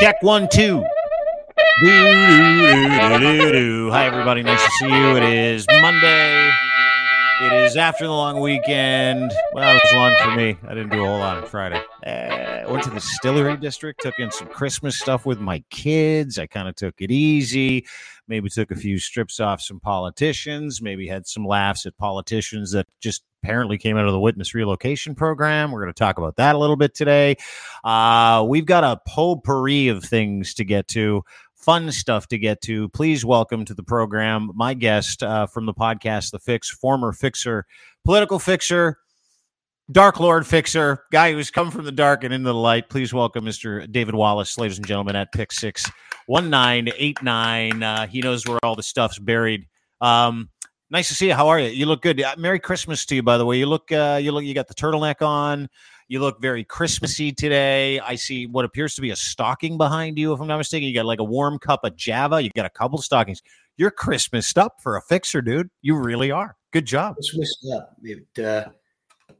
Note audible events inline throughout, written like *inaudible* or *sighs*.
Check one, two. Hi, everybody. Nice to see you. It is Monday. It is after the long weekend. Well, it was long for me. I didn't do a whole lot on Friday. Uh, went to the distillery district, took in some Christmas stuff with my kids. I kind of took it easy. Maybe took a few strips off some politicians. Maybe had some laughs at politicians that just apparently came out of the witness relocation program. We're going to talk about that a little bit today. Uh, we've got a potpourri of things to get to fun stuff to get to. Please welcome to the program my guest uh, from the podcast, The Fix, former fixer, political fixer, Dark Lord fixer, guy who's come from the dark and into the light. Please welcome Mr. David Wallace, ladies and gentlemen, at Pick Six One Nine Eight Nine. Uh, he knows where all the stuff's buried. Um, nice to see you. How are you? You look good. Uh, Merry Christmas to you, by the way. You look, uh, you look, you got the turtleneck on. You look very Christmassy today. I see what appears to be a stocking behind you, if I'm not mistaken. You got like a warm cup of Java. You got a couple stockings. You're Christmas up for a fixer, dude. You really are. Good job. Christmas up. It uh,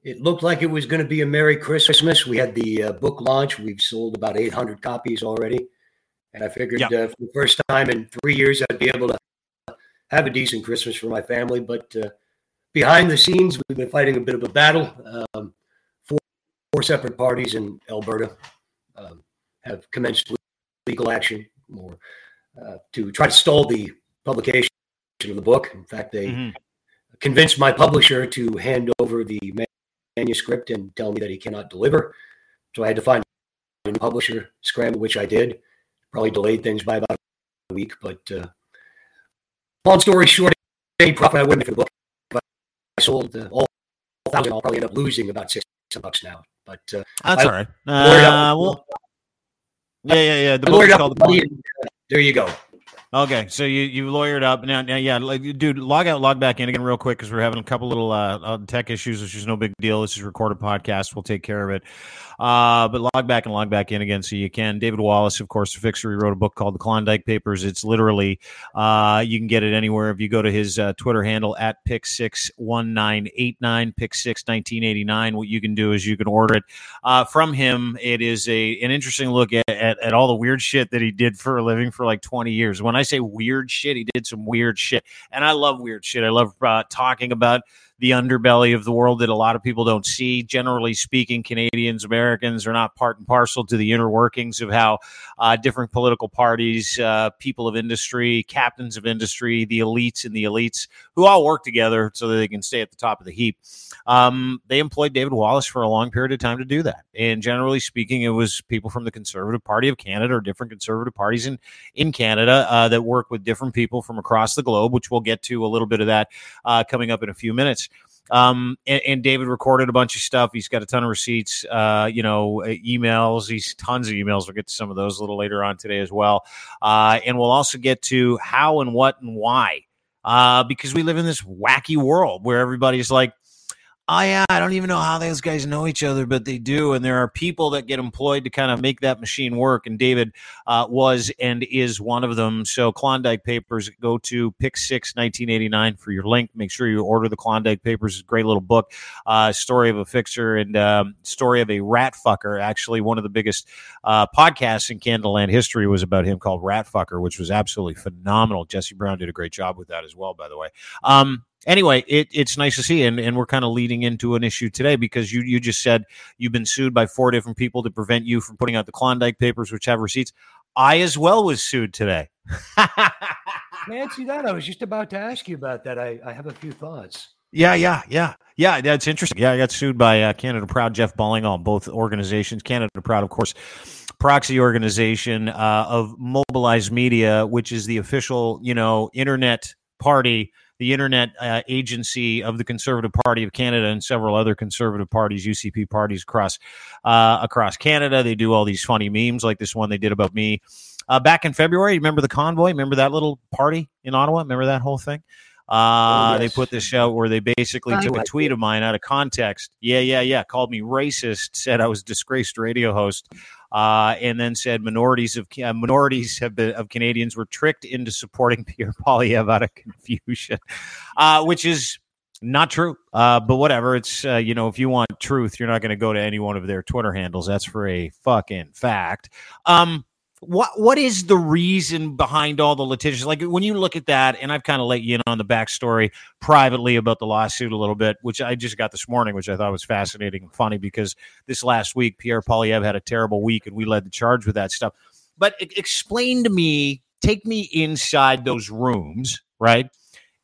it looked like it was going to be a Merry Christmas. We had the uh, book launch. We've sold about 800 copies already, and I figured uh, for the first time in three years I'd be able to have a decent Christmas for my family. But uh, behind the scenes, we've been fighting a bit of a battle. Um, four separate parties in Alberta um, have commenced legal action or uh, to try to stall the publication of the book. In fact, they mm-hmm. convinced my publisher to hand over the manuscript and tell me that he cannot deliver. So I had to find a new publisher, scramble, which I did. Probably delayed things by about a week, but uh, long story short, any profit I would make for the book, but I sold uh, all thousand, I'll probably end up losing about six bucks now. But uh, that's I, all right. Uh, well, yeah, yeah, yeah. The book called the There you go. Okay, so you you lawyered up now. Now, yeah, like, dude, log out, log back in again real quick because we're having a couple little uh, uh, tech issues, which is no big deal. This is recorded podcast. We'll take care of it. Uh, but log back and log back in again so you can. David Wallace, of course, the fixer. He wrote a book called The Klondike Papers. It's literally uh, you can get it anywhere if you go to his uh, Twitter handle at pick six one nine eight nine pick six nineteen eighty nine. What you can do is you can order it uh, from him. It is a an interesting look at, at, at all the weird shit that he did for a living for like twenty years. When I say weird shit, he did some weird shit, and I love weird shit. I love uh, talking about the underbelly of the world that a lot of people don't see. Generally speaking, Canadians, Americans are not part and parcel to the inner workings of how uh, different political parties, uh, people of industry, captains of industry, the elites and the elites, who all work together so that they can stay at the top of the heap. Um, they employed David Wallace for a long period of time to do that. And generally speaking, it was people from the Conservative Party of Canada or different conservative parties in, in Canada uh, that work with different people from across the globe, which we'll get to a little bit of that uh, coming up in a few minutes. Um, and, and, David recorded a bunch of stuff. He's got a ton of receipts, uh, you know, emails. He's tons of emails. We'll get to some of those a little later on today as well. Uh, and we'll also get to how and what and why, uh, because we live in this wacky world where everybody's like, oh yeah, I don't even know how those guys know each other, but they do. And there are people that get employed to kind of make that machine work. And David uh, was and is one of them. So Klondike Papers, go to Pick Six 1989 for your link. Make sure you order the Klondike Papers. Great little book, uh, story of a fixer and um, story of a rat fucker. Actually, one of the biggest uh, podcasts in Canadaland history was about him called Rat Fucker, which was absolutely phenomenal. Jesse Brown did a great job with that as well, by the way. Um, anyway, it, it's nice to see, and, and we're kind of leading into an issue today because you you just said you've been sued by four different people to prevent you from putting out the Klondike Papers, which have receipts. I as well was sued today. *laughs* Nancy, that I was just about to ask you about that. I, I have a few thoughts. Yeah, yeah, yeah, yeah. That's interesting. Yeah, I got sued by uh, Canada Proud, Jeff Ballingall, both organizations. Canada Proud, of course, proxy organization uh, of Mobilize Media, which is the official, you know, internet party the internet uh, agency of the Conservative Party of Canada and several other conservative parties, UCP parties across uh, across Canada. They do all these funny memes like this one they did about me uh, back in February. Remember the convoy? Remember that little party in Ottawa? Remember that whole thing? Uh, oh, yes. They put this out where they basically took a tweet of mine out of context. Yeah, yeah, yeah. Called me racist. Said I was disgraced radio host uh, and then said minorities of uh, minorities have been, of Canadians were tricked into supporting *laughs* Pierre Poilievre out of confusion, uh, which is not true. Uh, but whatever. It's uh, you know if you want truth, you're not going to go to any one of their Twitter handles. That's for a fucking fact. Um, what what is the reason behind all the litigious? Like when you look at that, and I've kind of let you in on the backstory privately about the lawsuit a little bit, which I just got this morning, which I thought was fascinating and funny because this last week Pierre Poilievre had a terrible week, and we led the charge with that stuff. But explain to me, take me inside those rooms, right?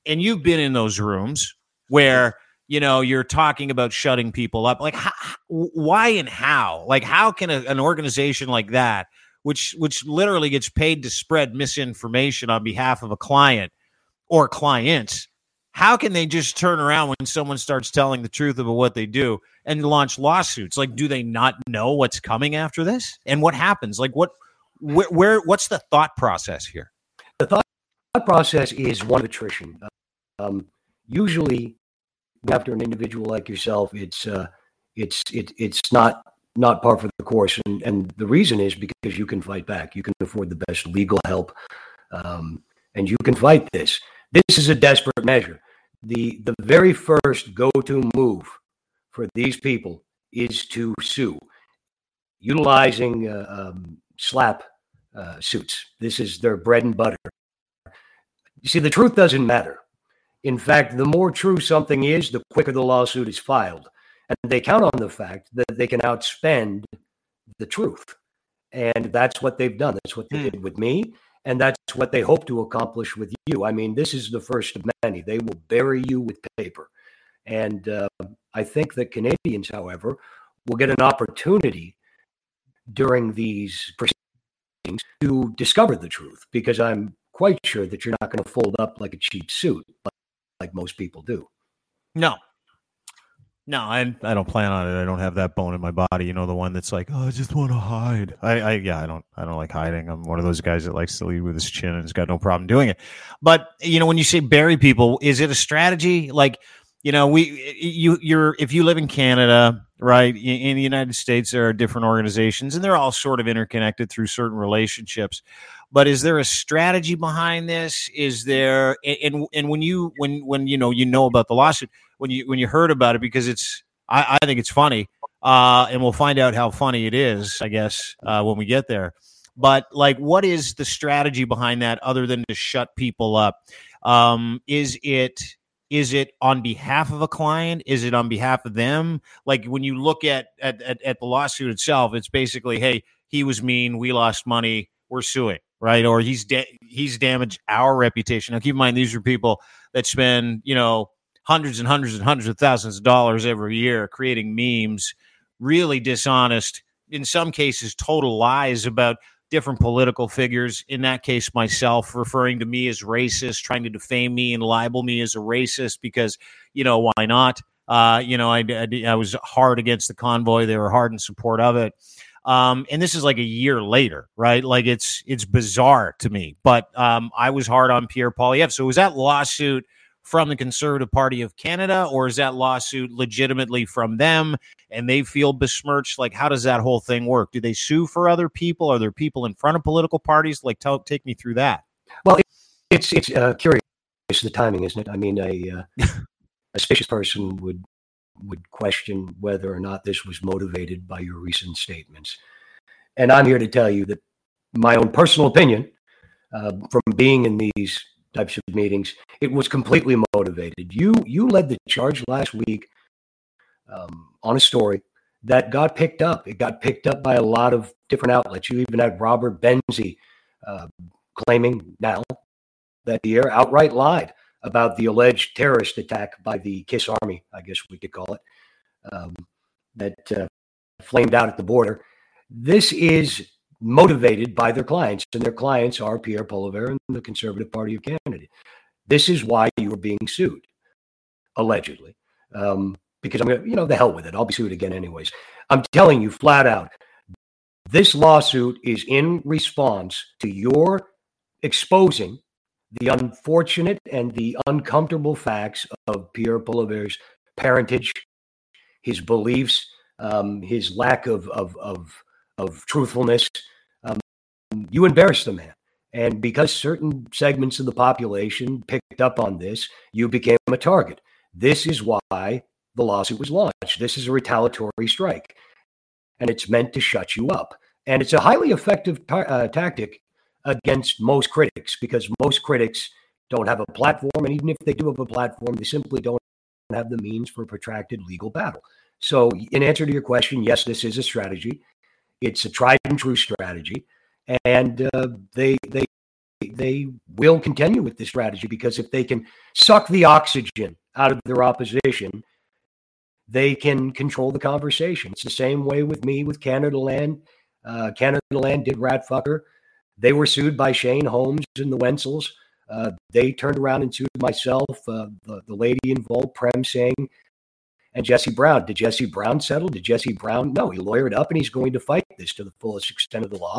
And you've been in those rooms where you know you're talking about shutting people up like how, why and how like how can a, an organization like that which which literally gets paid to spread misinformation on behalf of a client or clients. How can they just turn around when someone starts telling the truth about what they do and launch lawsuits? Like do they not know what's coming after this? And what happens? Like what where, where what's the thought process here? The thought process is one of attrition. Um, usually after an individual like yourself, it's uh, it's it, it's not not par for the course, and and the reason is because you can fight back. You can afford the best legal help, um, and you can fight this. This is a desperate measure. the The very first go to move for these people is to sue, utilizing uh, um, SLAPP uh, suits. This is their bread and butter. You see, the truth doesn't matter. In fact, the more true something is, the quicker the lawsuit is filed. And they count on the fact that they can outspend the truth. And that's what they've done. That's what they mm. did with me. And that's what they hope to accomplish with you. I mean, this is the first of many. They will bury you with paper. And uh, I think that Canadians, however, will get an opportunity during these proceedings to discover the truth because I'm quite sure that you're not going to fold up like a cheap suit like most people do. No. No, I I don't plan on it. I don't have that bone in my body. You know, the one that's like, oh, I just want to hide. I, I yeah, I don't I don't like hiding. I'm one of those guys that likes to lead with his chin and has got no problem doing it. But you know, when you say bury people, is it a strategy? Like, you know, we you you're if you live in Canada, right? In the United States, there are different organizations, and they're all sort of interconnected through certain relationships. But is there a strategy behind this? Is there and and when you when when you know you know about the lawsuit when you when you heard about it because it's i, I think it's funny uh, and we'll find out how funny it is i guess uh, when we get there. But like what is the strategy behind that other than to shut people up? Um, is it is it on behalf of a client is it on behalf of them like when you look at at, at, at the lawsuit itself it's basically hey he was mean we lost money we're suing right? Or he's da- he's damaged our reputation. Now, keep in mind these are people that spend you know hundreds and hundreds and hundreds of thousands of dollars every year creating memes, really dishonest, in some cases, total lies about different political figures. In that case, myself referring to me as racist, trying to defame me and libel me as a racist because you know why not? Uh, you know, I, I, I was hard against the convoy. They were hard in support of it. Um, and this is like a year later, right? Like it's it's bizarre to me. But um, I was hard on Pierre Poilievre. So it was that lawsuit from the Conservative Party of Canada, or is that lawsuit legitimately from them and they feel besmirched? Like, how does that whole thing work? Do they sue for other people? Are there people in front of political parties? Like, tell, take me through that. Well, it's it's uh, curious the timing, isn't it? I mean, a uh, *laughs* a suspicious person would would question whether or not this was motivated by your recent statements. And I'm here to tell you that my own personal opinion uh, from being in these types of meetings, it was completely motivated. You you led the charge last week um, on a story that got picked up. It got picked up by a lot of different outlets. You even had Robert Benzie uh, claiming now that the air outright lied about the alleged terrorist attack by the KISS Army, I guess we could call it, um, that uh, flamed out at the border. This is motivated by their clients, and their clients are Pierre Poilievre and the Conservative Party of Canada. This is why you are being sued, allegedly. Um, because I'm to, you know, the hell with it. I'll be sued again, anyways. I'm telling you flat out, this lawsuit is in response to your exposing the unfortunate and the uncomfortable facts of Pierre Poilievre's parentage, his beliefs, um, his lack of of of, of truthfulness. You embarrassed the man, and because certain segments of the population picked up on this, you became a target. This is why the lawsuit was launched. This is a retaliatory strike, and it's meant to shut you up. And it's a highly effective uh, tactic against most critics because most critics don't have a platform. And even if they do have a platform, they simply don't have the means for a protracted legal battle. So, in answer to your question, yes, this is a strategy. It's a tried and true strategy, and uh, they they they will continue with this strategy because if they can suck the oxygen out of their opposition, they can control the conversation. It's the same way with me with Canadaland. Uh, Canada Land did rat fucker. They were sued by Shane Holmes and the Wenzels. Uh, they turned around and sued myself, uh, the, the lady involved, Prem Singh, and Jesse Brown. Did Jesse Brown settle? Did Jesse Brown? No, he lawyered up and he's going to fight this to the fullest extent of the law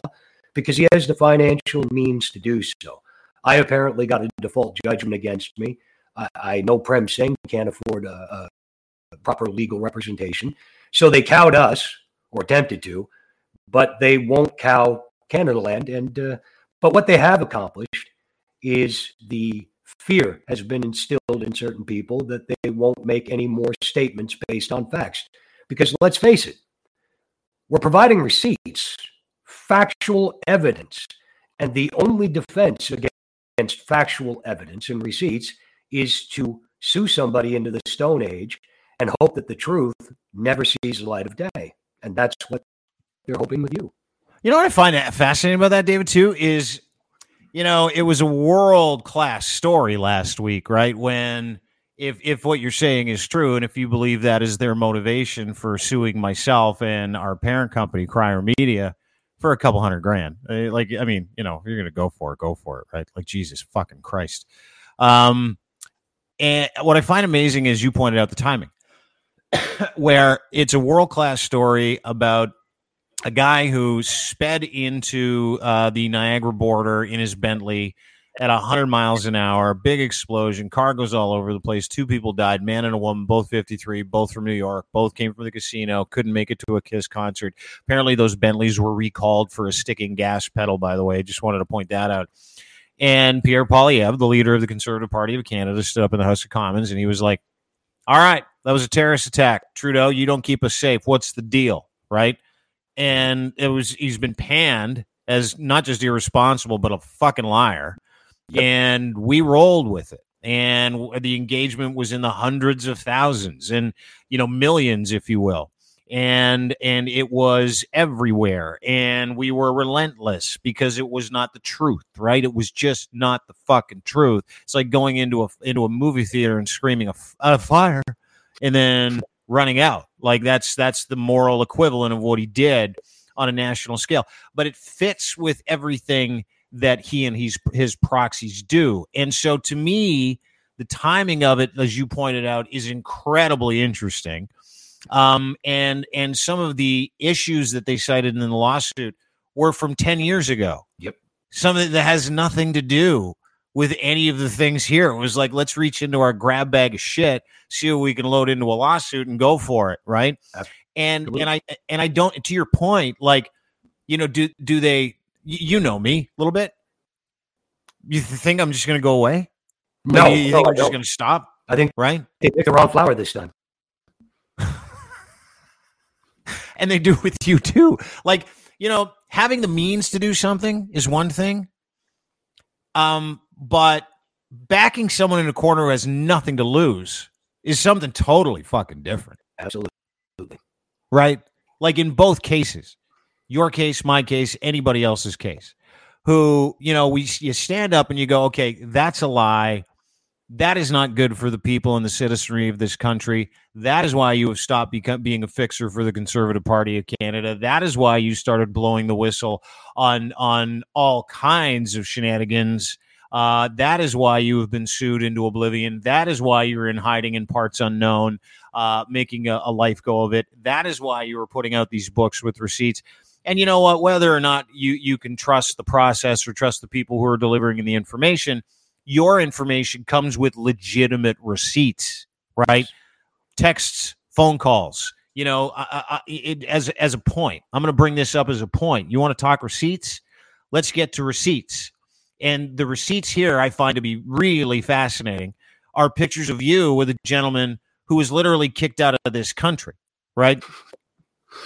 because he has the financial means to do so. I apparently got a default judgment against me. I, I know Prem Singh can't afford a, a proper legal representation. So they cowed us, or attempted to, but they won't cow Canadaland. And uh, but what they have accomplished is the fear has been instilled in certain people that they won't make any more statements based on facts. Because let's face it, we're providing receipts factual evidence. And the only defense against factual evidence and receipts is to sue somebody into the Stone Age and hope that the truth never sees the light of day. And that's what they're hoping with you. You know what I find fascinating about that, David, too, is, you know, it was a world class story last week, right? When if if what you're saying is true, and if you believe that is their motivation for suing myself and our parent company, Crier Media, for a couple hundred grand. Uh, like, I mean, you know, you're going to go for it, go for it, right? Like, Jesus fucking Christ. Um, and what I find amazing is you pointed out the timing, *coughs* where it's a world class story about a guy who sped into uh, the Niagara border in his Bentley at 100 miles an hour. Big explosion. Car goes all over the place. Two people died, man and a woman, both 53, both from New York. Both came from the casino. Couldn't make it to a Kiss concert. Apparently, those Bentleys were recalled for a sticking gas pedal, by the way. Just wanted to point that out. And Pierre Poilievre, the leader of the Conservative Party of Canada, stood up in the House of Commons and he was like, All right, that was a terrorist attack. Trudeau, you don't keep us safe. What's the deal? Right. And it was, he's been panned as not just irresponsible, but a fucking liar and we rolled with it. And the engagement was in the hundreds of thousands and you know millions if you will. And and it was everywhere. And we were relentless because it was not the truth right? It was just not the fucking truth. It's like going into a into a movie theater and screaming a, a fire and then running out. Like that's that's the moral equivalent of what he did on a national scale. But it fits with everything that he and his his proxies do. And so to me, the timing of it, as you pointed out, is incredibly interesting. Um, and and some of the issues that they cited in the lawsuit were from 10 years ago. Yep. Something that has nothing to do with any of the things here. It was like, let's reach into our grab bag of shit, see what we can load into a lawsuit and go for it. Right. Absolutely. And and I and I don't to your point, like, you know, do do they you know me a little bit. You think I'm just going to go away? No, you, you no, think I'm just going to stop? I think right. They picked the wrong flower this time, *laughs* and they do with you too. Like you know, having the means to do something is one thing, um, but backing someone in a corner who has nothing to lose is something totally fucking different. Absolutely. Right? Like in both cases, your case, my case, anybody else's case, who, you know, we you stand up and you go, okay, that's a lie. That is not good for the people and the citizenry of this country. That is why you have stopped become, being a fixer for the Conservative Party of Canada. That is why you started blowing the whistle on on all kinds of shenanigans. Uh, that is why you have been sued into oblivion. That is why you're in hiding in parts unknown, uh, making a, a life go of it. That is why you were putting out these books with receipts. And you know what? Whether or not you you can trust the process or trust the people who are delivering the information, your information comes with legitimate receipts, right? Texts, phone calls. You know, I, I, it, as as a point, I'm going to bring this up as a point. You want to talk receipts? Let's get to receipts. And the receipts here I find to be really fascinating are pictures of you with a gentleman who was literally kicked out of this country, right?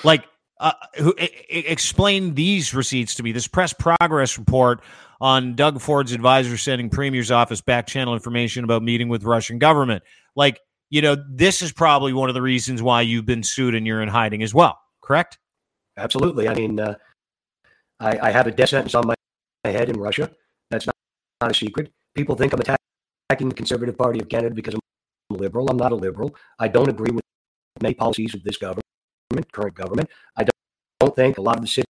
Like uh, who I- explain these receipts to me. This press progress report on Doug Ford's advisor sending Premier's office back channel information about meeting with Russian government. Like, you know, this is probably one of the reasons why you've been sued and you're in hiding as well. Correct? Absolutely. I mean, uh, I, I, have a death sentence on my head in Russia. That's not, not a secret. People think I'm attacking the Conservative Party of Canada because I'm a liberal. I'm not a liberal. I don't agree with many policies of this government, current government. I don't, think a lot of the situations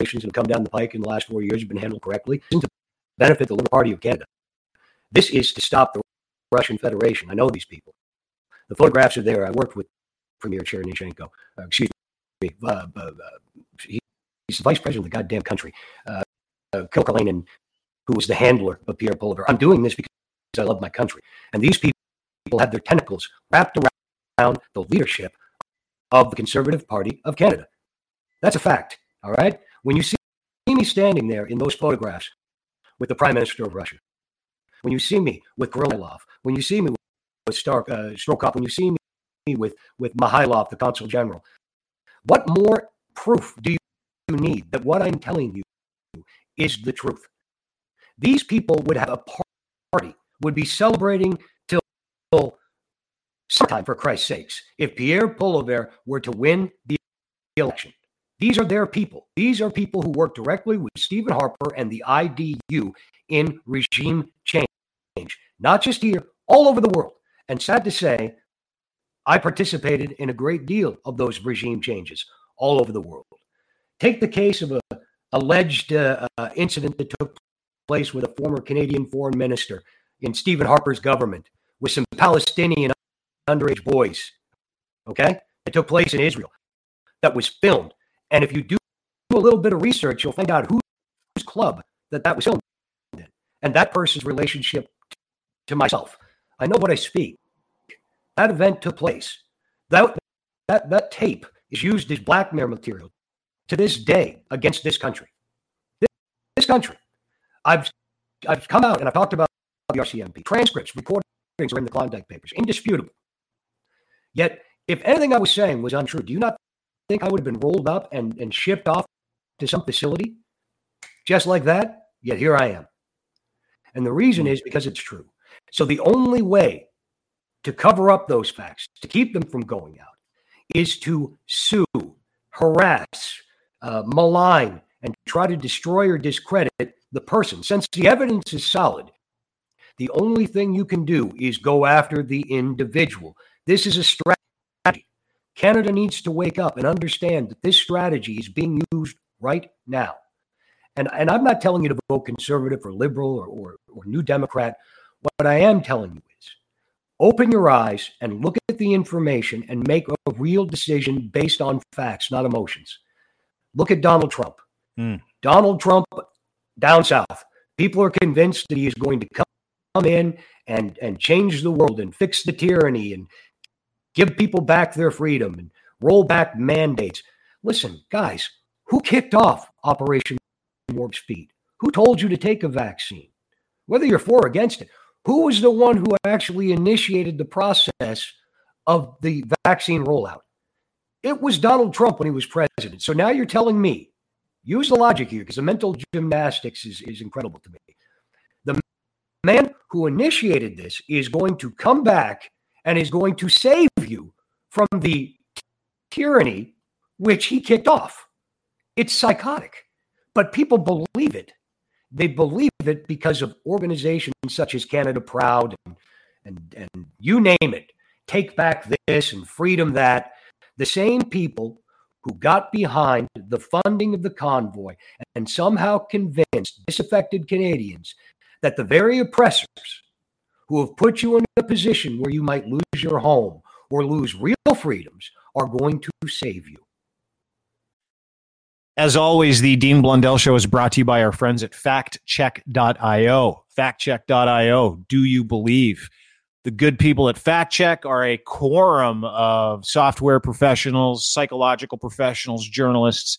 that have come down the pike in the last four years have been handled correctly to benefit the Liberal Party of Canada. This is to stop the Russian Federation. I know these people. The photographs are there. I worked with Premier Chernyshenko. Uh, excuse me. Uh, uh, uh he, he's the vice president of the goddamn country. Uh, uh, who was the handler of Pierre Poilievre. I'm doing this because I love my country. And these people have their tentacles wrapped around the leadership of the Conservative Party of Canada. That's a fact. All right. When you see me standing there in those photographs with the Prime Minister of Russia, when you see me with Kirilov, when you see me with Stark, uh, Strokov, when you see me with, with Mihailov, the Consul General, what more proof do you need that what I'm telling you is the truth? These people would have a party, would be celebrating till sometime, for Christ's sakes, if Pierre Poilievre were to win the election. These are their people. These are people who work directly with Stephen Harper and the IDU in regime change, not just here, all over the world. And sad to say, I participated in a great deal of those regime changes all over the world. Take the case of a alleged uh, uh, incident that took place with a former Canadian foreign minister in Stephen Harper's government with some Palestinian underage boys. Okay? It took place in Israel that was filmed. And if you do a little bit of research, you'll find out whose club that that was filmed in and that person's relationship to myself. I know what I speak. That event took place. That, that, that tape is used as blackmail material to this day against this country. This, this country. I've, I've come out and I've talked about the RCMP, transcripts, recordings are in the Klondike Papers, indisputable. Yet, if anything I was saying was untrue, do you not think I would have been rolled up and, and shipped off to some facility just like that? Yet here I am. And the reason hmm. is because it's true. So the only way to cover up those facts, to keep them from going out, is to sue, harass, uh, malign, and try to destroy or discredit the person. Since the evidence is solid, the only thing you can do is go after the individual. This is a strategy. Canada needs to wake up and understand that this strategy is being used right now. And, and I'm not telling you to vote conservative or liberal or, or, or New Democrat. What I am telling you is open your eyes and look at the information and make a real decision based on facts, not emotions. Look at Donald Trump. Mm. Donald Trump down south. People are convinced that he is going to come come in and and change the world and fix the tyranny and give people back their freedom and roll back mandates. Listen, guys, who kicked off Operation Warp Speed? Who told you to take a vaccine? Whether you're for or against it, who was the one who actually initiated the process of the vaccine rollout? It was Donald Trump when he was president. So now you're telling me, use the logic here because the mental gymnastics is, is incredible to me The man who initiated this is going to come back and is going to save you from the tyranny which he kicked off. It's psychotic, but people believe it. They believe it because of organizations such as Canada Proud and, and, and you name it. Take back this and freedom that. The same people who got behind the funding of the convoy and somehow convinced disaffected Canadians that the very oppressors who have put you in a position where you might lose your home or lose real freedoms are going to save you. As always, the Dean Blundell Show is brought to you by our friends at faktchek.io. Faktchek.io. Do you believe? The good people at FaktChek are a quorum of software professionals, psychological professionals, journalists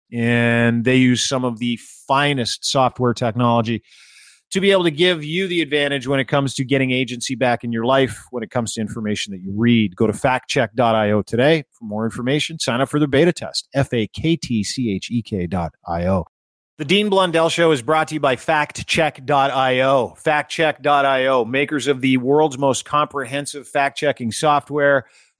and they use some of the finest software technology to be able to give you the advantage when it comes to getting agency back in your life when it comes to information that you read. Go to faktchek.io today for more information. Sign up for the beta test. F A K T C H E K.io. The Dean Blundell Show is brought to you by faktchek.io. Faktchek.io, makers of the world's most comprehensive fact checking software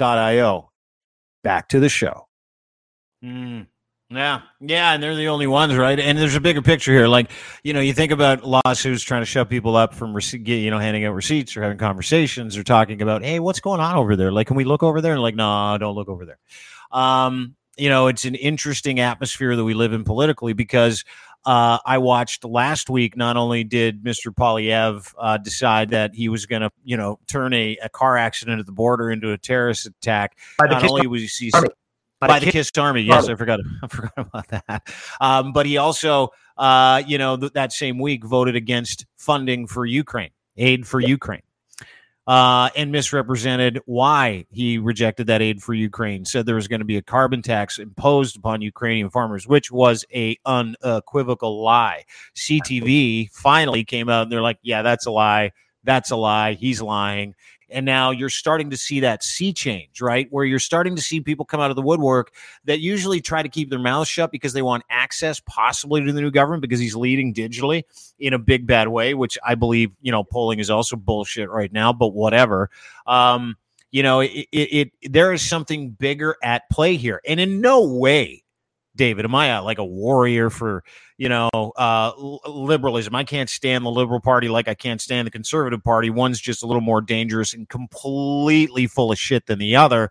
io. Back to the show. Mm. Yeah, yeah, and they're the only ones, right? And there's a bigger picture here. Like, you know, you think about lawsuits trying to shut people up from, you know, handing out receipts or having conversations or talking about, hey, what's going on over there? Like, can we look over there? And like, no, don't look over there. Um, you know, it's an interesting atmosphere that we live in politically because uh, I watched last week. Not only did Mr. Poilievre uh, decide that he was going to, you know, turn a, a, car accident at the border into a terrorist attack. Not only was he by, by the Kiss Army. Yes, I forgot. *laughs* I forgot about that. Um, but he also, uh, you know, th- that same week voted against funding for Ukraine, aid for Ukraine uh, and misrepresented why he rejected that aid for Ukraine. Said there was going to be a carbon tax imposed upon Ukrainian farmers, which was a unequivocal lie. CTV finally came out and they're like, "Yeah, that's a lie. That's a lie. He's lying." And now you're starting to see that sea change, right? Where you're starting to see people come out of the woodwork that usually try to keep their mouths shut because they want access possibly to the new government because he's leading digitally in a big bad way, which I believe, you know, polling is also bullshit right now, but whatever. Um, you know, it, it, it there is something bigger at play here. And in no way David, am I a, like a warrior for you know uh, liberalism? I can't stand the liberal party like I can't stand the conservative party. One's just a little more dangerous and completely full of shit than the other.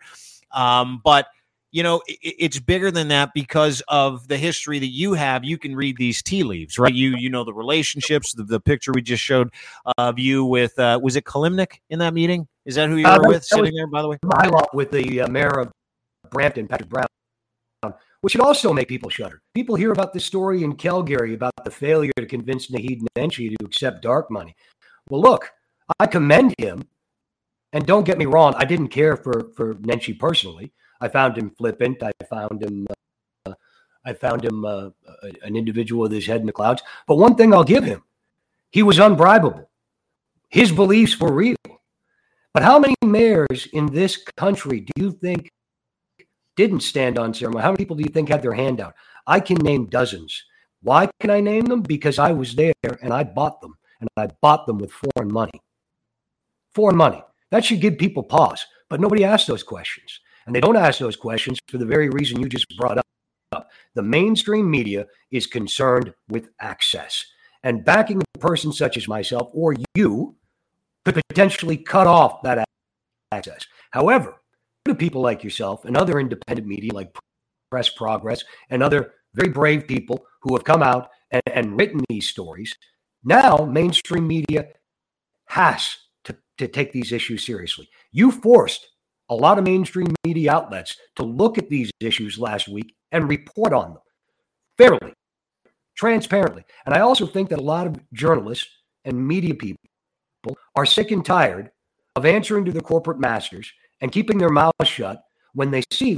Um, but you know it, it's bigger than that because of the history that you have. You can read these tea leaves, right? You you know the relationships. The, the picture we just showed of you with uh, was it kalimnik in that meeting? Is that who you uh, were with sitting there? By the way, my lot with the uh, mayor of Brampton, Patrick Brown which should also make people shudder. People hear about this story in Calgary about the failure to convince Naheed Nenshi to accept dark money. Well, look, I commend him. And don't get me wrong, I didn't care for, for Nenshi personally. I found him flippant. I found him. Uh, I found him uh, an individual with his head in the clouds. But one thing I'll give him, he was unbribable. His beliefs were real. But how many mayors in this country do you think didn't stand on ceremony? How many people do you think had their hand out? I can name dozens. Why can I name them? Because I was there and I bought them, and I bought them with foreign money. Foreign money. That should give people pause. But nobody asks those questions. And they don't ask those questions for the very reason you just brought up. The mainstream media is concerned with access. And backing a person such as myself or you could potentially cut off that access. However, to people like yourself and other independent media like Press Progress and other very brave people who have come out and, and written these stories. Now, mainstream media has to, to take these issues seriously. You forced a lot of mainstream media outlets to look at these issues last week and report on them fairly, transparently. And I also think that a lot of journalists and media people are sick and tired of answering to the corporate masters and keeping their mouths shut when they see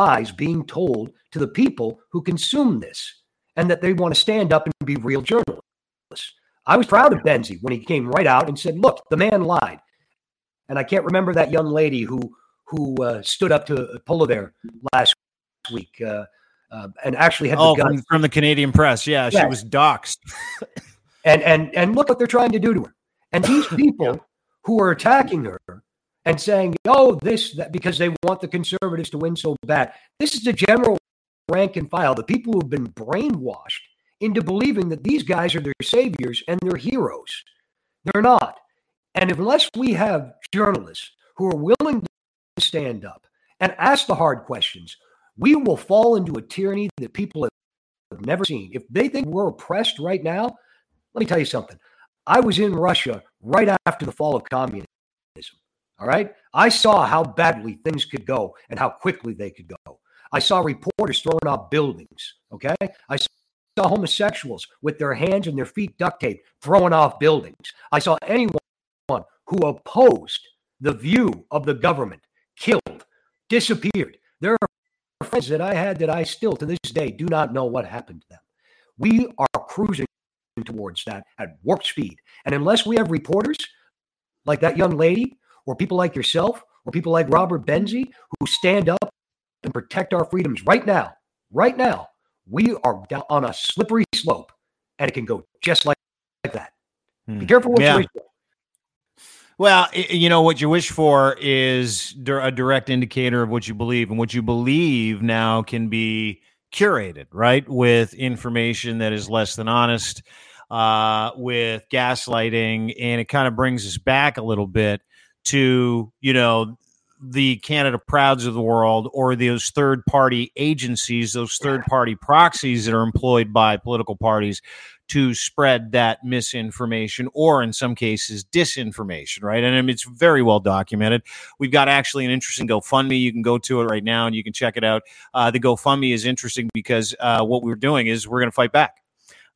lies being told to the people who consume this and that they want to stand up and be real journalists. I was proud of Benzie when he came right out and said, "Look, the man lied." And I can't remember that young lady who who uh, stood up to Poilievre last week uh, uh, and actually had oh, the from, from, the Canadian press. Yeah, she was doxxed. and and and look what they're trying to do to her. And these *sighs* people yeah. who are attacking her and saying, "Oh, this that," because they want the conservatives to win so bad. This is the general rank and file, the people who have been brainwashed into believing that these guys are their saviors and their heroes. They're not. And unless we have journalists who are willing to stand up and ask the hard questions, we will fall into a tyranny that people have never seen. If they think we're oppressed right now, let me tell you something. I was in Russia right after the fall of communism. All right. I saw how badly things could go and how quickly they could go. I saw reporters throwing off buildings. Okay. I saw homosexuals with their hands and their feet duct taped throwing off buildings. I saw anyone who opposed the view of the government killed, disappeared. There are friends that I had that I still to this day do not know what happened to them. We are cruising towards that at warp speed. And unless we have reporters like that young lady, or people like yourself, or people like Robert Benzie who stand up and protect our freedoms right now, right now, we are down on a slippery slope and it can go just like, like that. Hmm. Be careful what yeah. you wish for. Well, you know, what you wish for is a direct indicator of what you believe, and what you believe now can be curated, right? With information that is less than honest, uh, with gaslighting, and it kind of brings us back a little bit to, you know, the Canada Prouds of the world or those third party agencies, those third party proxies that are employed by political parties to spread that misinformation or in some cases disinformation, right? And it's very well documented. We've got actually an interesting GoFundMe. You can go to it right now and you can check it out. Uh, the GoFundMe is interesting because uh, what we're doing is we're going to fight back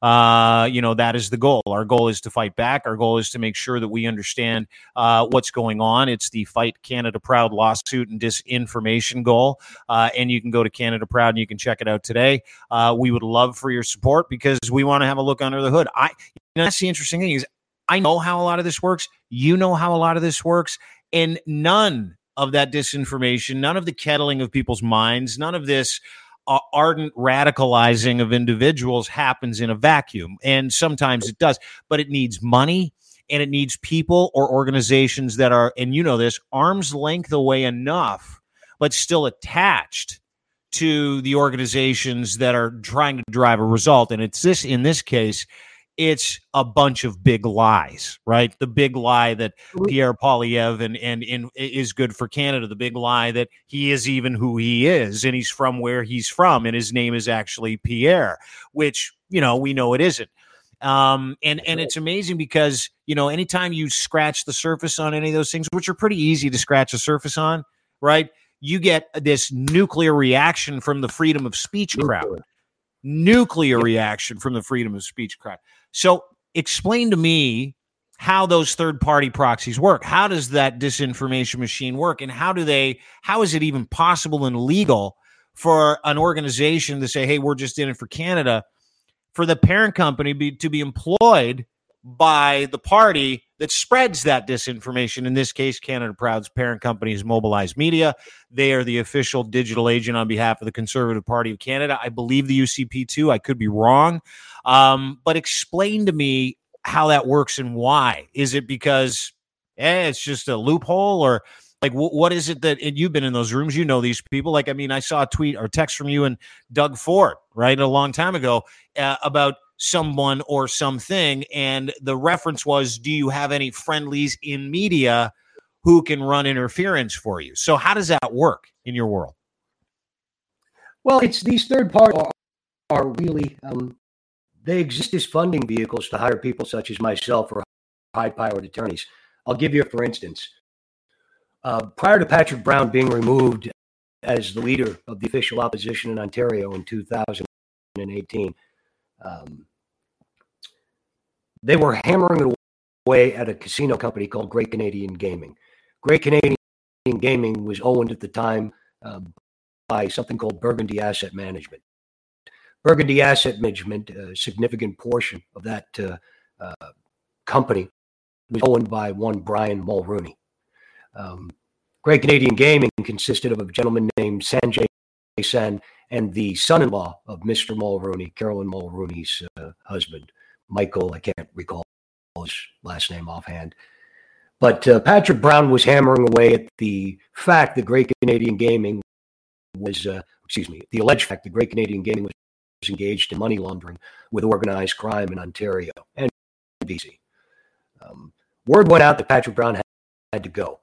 uh, you know, that is the goal. Our goal is to fight back. Our goal is to make sure that we understand uh, what's going on. It's the Fight Canada Proud lawsuit and disinformation goal. Uh, and you can go to Canada Proud and you can check it out today. Uh, we would love for your support because we want to have a look under the hood. I, you know, that's the interesting thing is I know how a lot of this works. You know how a lot of this works. And none of that disinformation, none of the kettling of people's minds, none of this ardent radicalizing of individuals happens in a vacuum. And sometimes it does, but it needs money and it needs people or organizations that are, and you know this, arm's length away enough, but still attached to the organizations that are trying to drive a result. And it's this, in this case, it's a bunch of big lies, right? The big lie that Pierre Poilievre and, and, and is good for Canada. The big lie that he is even who he is and he's from where he's from and his name is actually Pierre, which, you know, we know it isn't. Um, and and it's amazing because you know anytime you scratch the surface on any of those things, which are pretty easy to scratch the surface on, right? You get this nuclear reaction from the freedom of speech crowd nuclear reaction from the freedom of speech crowd. So explain to me how those third party proxies work. How does that disinformation machine work? And how do they, how is it even possible and legal for an organization to say, hey, we're just in it for Canada, for the parent company be, to be employed by the party that spreads that disinformation. In this case, Canada Proud's parent company is Mobilize Media. They are the official digital agent on behalf of the Conservative Party of Canada. I believe the UCP too. I could be wrong. Um, but explain to me how that works and why. Is it because eh, it's just a loophole or like what is it that you've been in those rooms you know these people like i mean i saw a tweet or text from you and doug ford right a long time ago uh, about someone or something. And the reference was, do you have any friendlies in media who can run interference for you? So, how does that work in your world? Well, it's these third parties are, are really, um, they exist as funding vehicles to hire people such as myself or high powered attorneys. I'll give you, for instance, uh, prior to Patrick Brown being removed as the leader of the official opposition in Ontario in 2018, Um, they were hammering away at a casino company called Great Canadian Gaming. Great Canadian Gaming was owned at the time um, by something called Burgundy Asset Management. Burgundy Asset Management, a significant portion of that uh, uh, company, was owned by one Brian Mulroney. Um, Great Canadian Gaming consisted of a gentleman named Sanjay Sen and the son-in-law of Mr. Mulroney, Carolyn Mulroney's uh, husband, Michael. I can't recall his last name offhand. But uh, Patrick Brown was hammering away at the fact that Great Canadian Gaming was, uh, excuse me, the alleged fact that Great Canadian Gaming was engaged in money laundering with organized crime in Ontario and BC. Um, word went out that Patrick Brown had, had to go.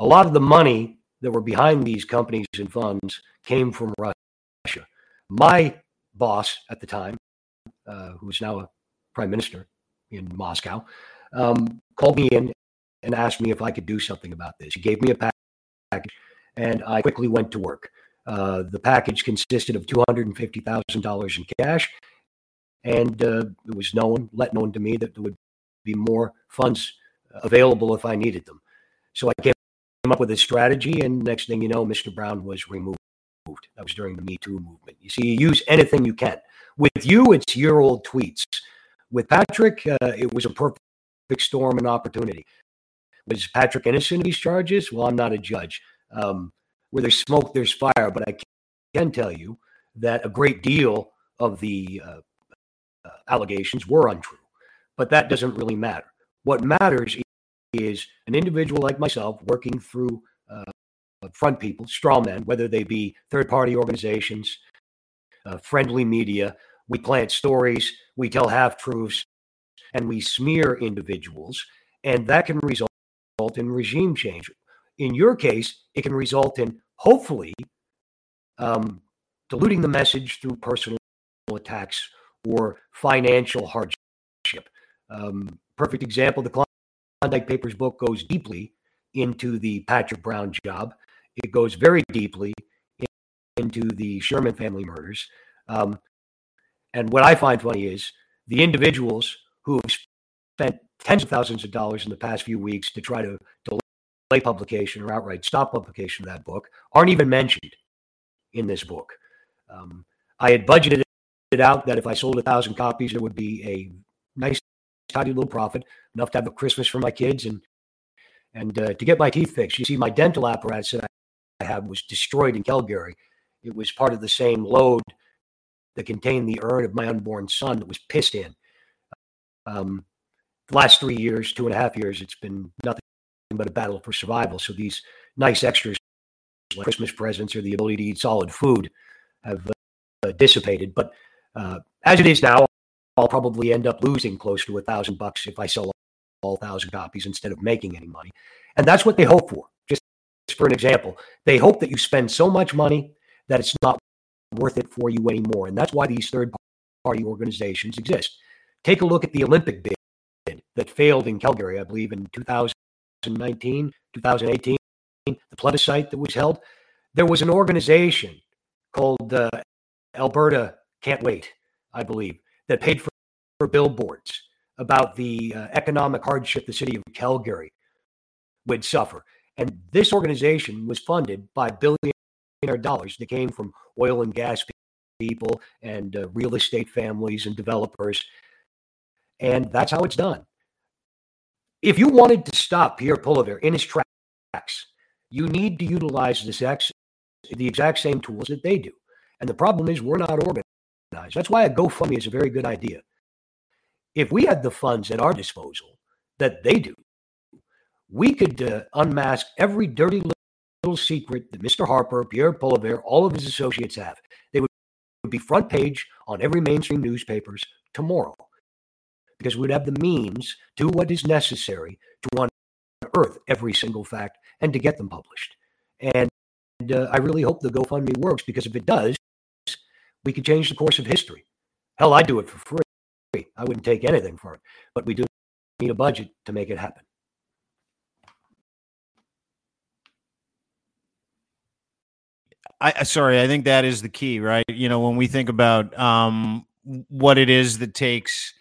A lot of the money that were behind these companies and funds came from Russia. My boss at the time, uh, who is now a prime minister in Moscow, um, called me in and asked me if I could do something about this. He gave me a package, and I quickly went to work. Uh, the package consisted of $250,000 in cash, and uh, it was known, let known to me that there would be more funds available if I needed them. So I came up with a strategy, and next thing you know, Mr. Brown was removed. That was during the Me Too movement. You see, you use anything you can. With you, it's year old tweets. With Patrick, uh, it was a perfect storm and opportunity. Was Patrick innocent of these charges? Well, I'm not a judge. Um, where there's smoke, there's fire. But I can tell you that a great deal of the uh, uh, allegations were untrue. But that doesn't really matter. What matters is an individual like myself working through front people, straw men, whether they be third party organizations, uh, friendly media. We plant stories, we tell half truths, and we smear individuals. And that can result in regime change. In your case, it can result in hopefully um, diluting the message through personal attacks or financial hardship. Um, perfect example the Klondike Papers book goes deeply into the Patrick Brown job. It goes very deeply into the Sherman family murders. Um, and what I find funny is the individuals who have spent tens of thousands of dollars in the past few weeks to try to delay publication or outright stop publication of that book aren't even mentioned in this book. Um, I had budgeted it out that if I sold a thousand copies, there would be a nice, tidy little profit, enough to have a Christmas for my kids and and uh, to get my teeth fixed. You see, my dental apparatus that had was destroyed in Calgary. It was part of the same load that contained the urn of my unborn son that was pissed in. Um, the last three years, two and a half years, it's been nothing but a battle for survival. So these nice extras, like Christmas presents or the ability to eat solid food, have uh, dissipated. But uh, as it is now, I'll probably end up losing close to a thousand bucks if I sell all thousand copies instead of making any money. And that's what they hope for. For an example, they hope that you spend so much money that it's not worth it for you anymore. And that's why these third party organizations exist. Take a look at the Olympic bid that failed in Calgary, I believe, in 2019, 2018, the plebiscite that was held. There was an organization called uh, Alberta Can't Wait, I believe, that paid for, for billboards about the uh, economic hardship the city of Calgary would suffer. And this organization was funded by billionaire dollars that came from oil and gas people and uh, real estate families and developers. And that's how it's done. If you wanted to stop Pierre Poilievre in his tracks, you need to utilize this ex- the exact same tools that they do. And the problem is we're not organized. That's why a GoFundMe is a very good idea. If we had the funds at our disposal that they do, we could uh, unmask every dirty little secret that Mr. Harper, Pierre Poilievre, all of his associates have. They would be front page on every mainstream newspapers tomorrow because we'd have the means to do what is necessary to unearth every single fact and to get them published. And uh, I really hope the GoFundMe works because if it does, we could change the course of history. Hell, I'd do it for free. I wouldn't take anything for it, but we do need a budget to make it happen. I sorry, I think that is the key, right? You know, when we think about um, what it is that takes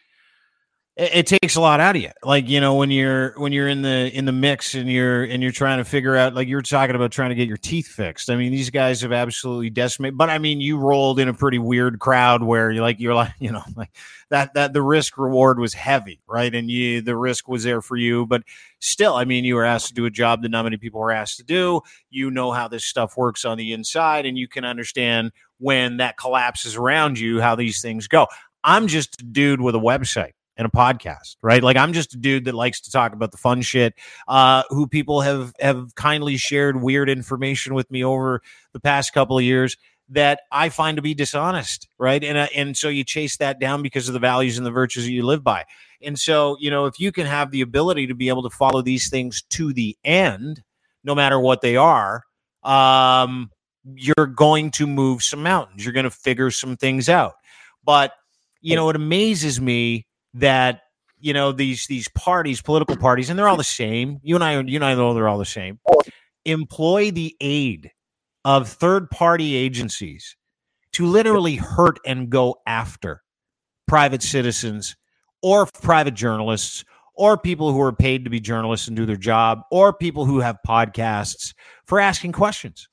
it, it, takes a lot out of you. Like you know when you're when you're in the in the mix and you're and you're trying to figure out like you're talking about trying to get your teeth fixed. I mean these guys have absolutely decimated but i mean you rolled in a pretty weird crowd where you're like you're like *laughs* you know like that that the risk reward was heavy right? And you the risk was there for you but still i mean you were asked to do a job that not many people were asked to do. You know how this stuff works on the inside and you can understand when that collapses around you how these things go. I'm just a dude with a website and a podcast, right? Like I'm just a dude that likes to talk about the fun shit. Uh, who people have have kindly shared weird information with me over the past couple of years that I find to be dishonest, right? And uh, and so you chase that down because of the values and the virtues that you live by. And so you know if you can have the ability to be able to follow these things to the end, no matter what they are, um, you're going to move some mountains. You're going to figure some things out. But you know, it amazes me that you know these these parties, political parties, and they're all the same. You and I, you and I know they're all the same. Employ the aid of third party agencies to literally hurt and go after private citizens or private journalists or people who are paid to be journalists and do their job or people who have podcasts for asking questions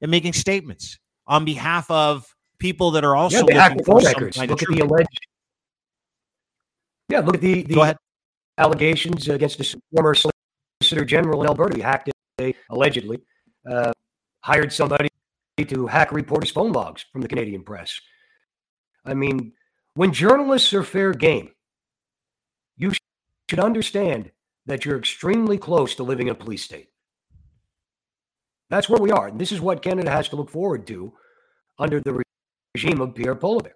and making statements on behalf of people that are also yeah, looking for some kind Look at the alleged yeah, look at the, the allegations against the former Solicitor General in Alberta. He hacked it, allegedly, uh, hired somebody to hack reporters' phone logs from the Canadian press. I mean, when journalists are fair game, you should understand that you're extremely close to living in a police state. That's where we are. And this is what Canada has to look forward to under the regime of Pierre Poilievre.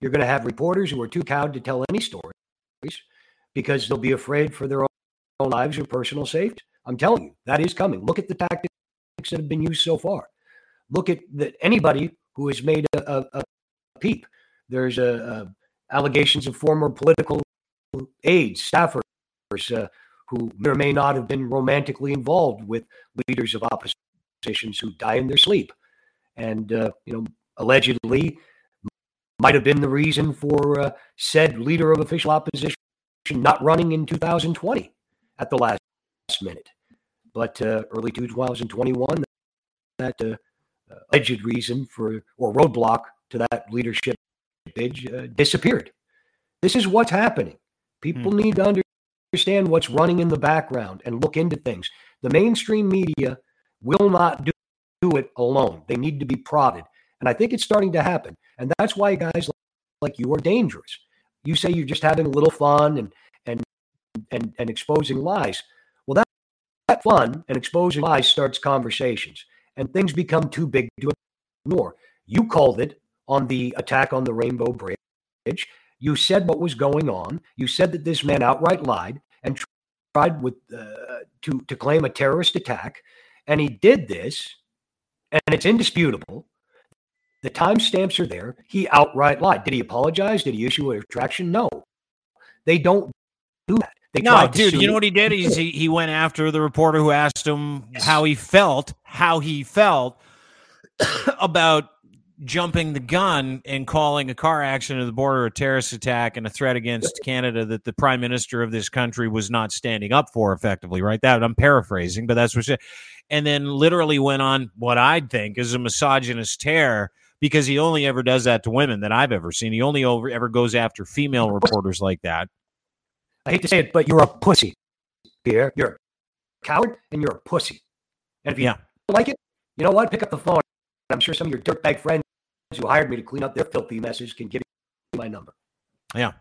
You're going to have reporters who are too cowed to tell any story because they'll be afraid for their own lives or personal safety. I'm telling you, that is coming. Look at the tactics that have been used so far. Look at the, anybody who has made a, a, a peep. There's a, allegations of former political aides, staffers uh, who may or may not have been romantically involved with leaders of oppositions who die in their sleep, and uh, you know allegedly might have been the reason for uh, said leader of official opposition not running in 2020 at the last minute. But uh, early 2021, that uh, alleged reason for or roadblock to that leadership bid uh, disappeared. This is what's happening. People hmm. need to understand what's running in the background and look into things. The mainstream media will not do, do it alone. They need to be prodded. And I think it's starting to happen. And that's why guys like you are dangerous. You say you're just having a little fun and and and and exposing lies. Well, that, that fun and exposing lies starts conversations, and things become too big to ignore. You called it on the attack on the Rainbow Bridge. You said what was going on. You said that this man outright lied and tried with uh, to to claim a terrorist attack, and he did this, and it's indisputable the timestamps are there. He outright lied. Did he apologize? Did he issue a retraction? No. They don't do that. They no, dude, you know what he did? He's, he, he went after the reporter who asked him yes. how he felt, how he felt *coughs* about jumping the gun and calling a car accident at the border a terrorist attack and a threat against Canada that the prime minister of this country was not standing up for effectively, right? That I'm paraphrasing, but that's what she and then literally went on what I'd think is a misogynist tear because he only ever does that to women that I've ever seen. He only over, ever goes after female reporters like that. I hate to say it, but you're a pussy, Pierre. You're a coward and you're a pussy. And if you yeah. like it, you know what? Pick up the phone. I'm sure some of your dirtbag friends who hired me to clean up their filthy messes can give you my number. Yeah.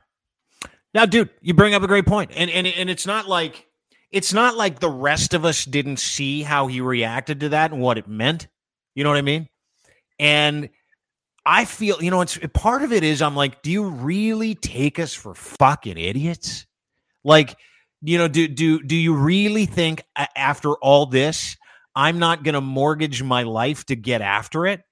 Now, dude, you bring up a great point, and and and it's not like it's not like the rest of us didn't see how he reacted to that and what it meant. You know what I mean? And I feel, you know, it's part of it is I'm like, do you really take us for fucking idiots? Like, you know, do do do you really think after all this, I'm not going to mortgage my life to get after it?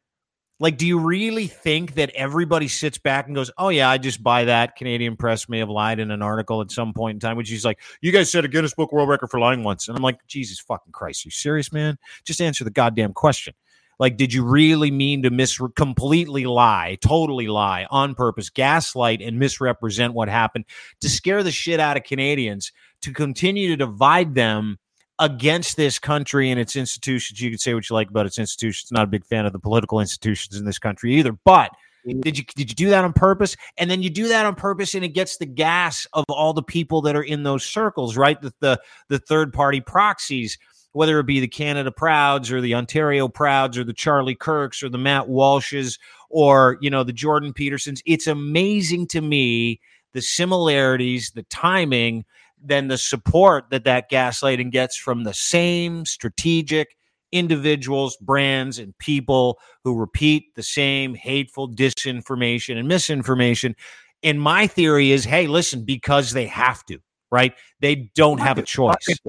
Like, do you really think that everybody sits back and goes, "Oh yeah, I just buy that"? Canadian press may have lied in an article at some point in time, which is like, "You guys set a Guinness Book World Record for lying once," and I'm like, "Jesus fucking Christ, you serious, man? Just answer the goddamn question." Like, did you really mean to mis completely lie, totally lie on purpose, gaslight and misrepresent what happened to scare the shit out of Canadians, to continue to divide them against this country and its institutions? You can say what you like about its institutions. Not a big fan of the political institutions in this country either, but mm. did you did you do that on purpose? And then you do that on purpose, and it gets the gas of all the people that are in those circles, right? The the, the third party proxies, whether it be the Canada Prouds or the Ontario Prouds or the Charlie Kirks or the Matt Walshes or you know the Jordan Petersons. It's amazing to me the similarities, the timing, then the support that that gaslighting gets from the same strategic individuals, brands, and people who repeat the same hateful disinformation and misinformation. And my theory is hey, listen, because they have to, right? They don't have a choice.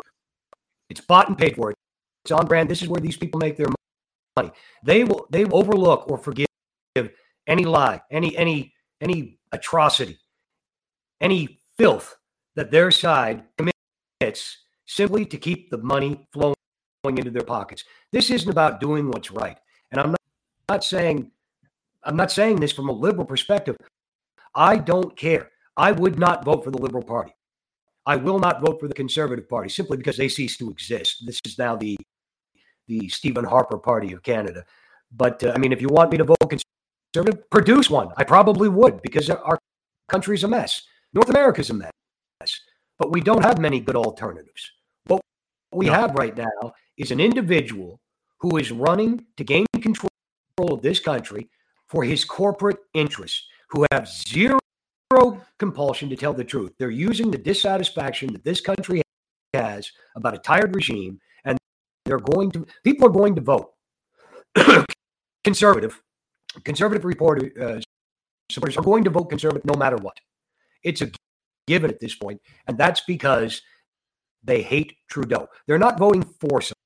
It's bought and paid for. It's on brand. This is where these people make their money. They will they will overlook or forgive any lie, any any any atrocity, any filth that their side commits simply to keep the money flowing into their pockets. This isn't about doing what's right. And I'm not, not saying I'm not saying this from a liberal perspective. I don't care. I would not vote for the Liberal Party. I will not vote for the Conservative Party simply because they cease to exist. This is now the the Stephen Harper Party of Canada. But uh, I mean, if you want me to vote conservative, produce one. I probably would because our country's a mess. North America's a mess. But we don't have many good alternatives. What we no. have right now is an individual who is running to gain control of this country for his corporate interests, who have zero compulsion to tell the truth. They're using the dissatisfaction that this country has about a tired regime, and they're going to, people are going to vote *coughs* conservative. Conservative reporter, uh, supporters are going to vote conservative no matter what. It's a given at this point, and that's because they hate Trudeau. They're not voting for something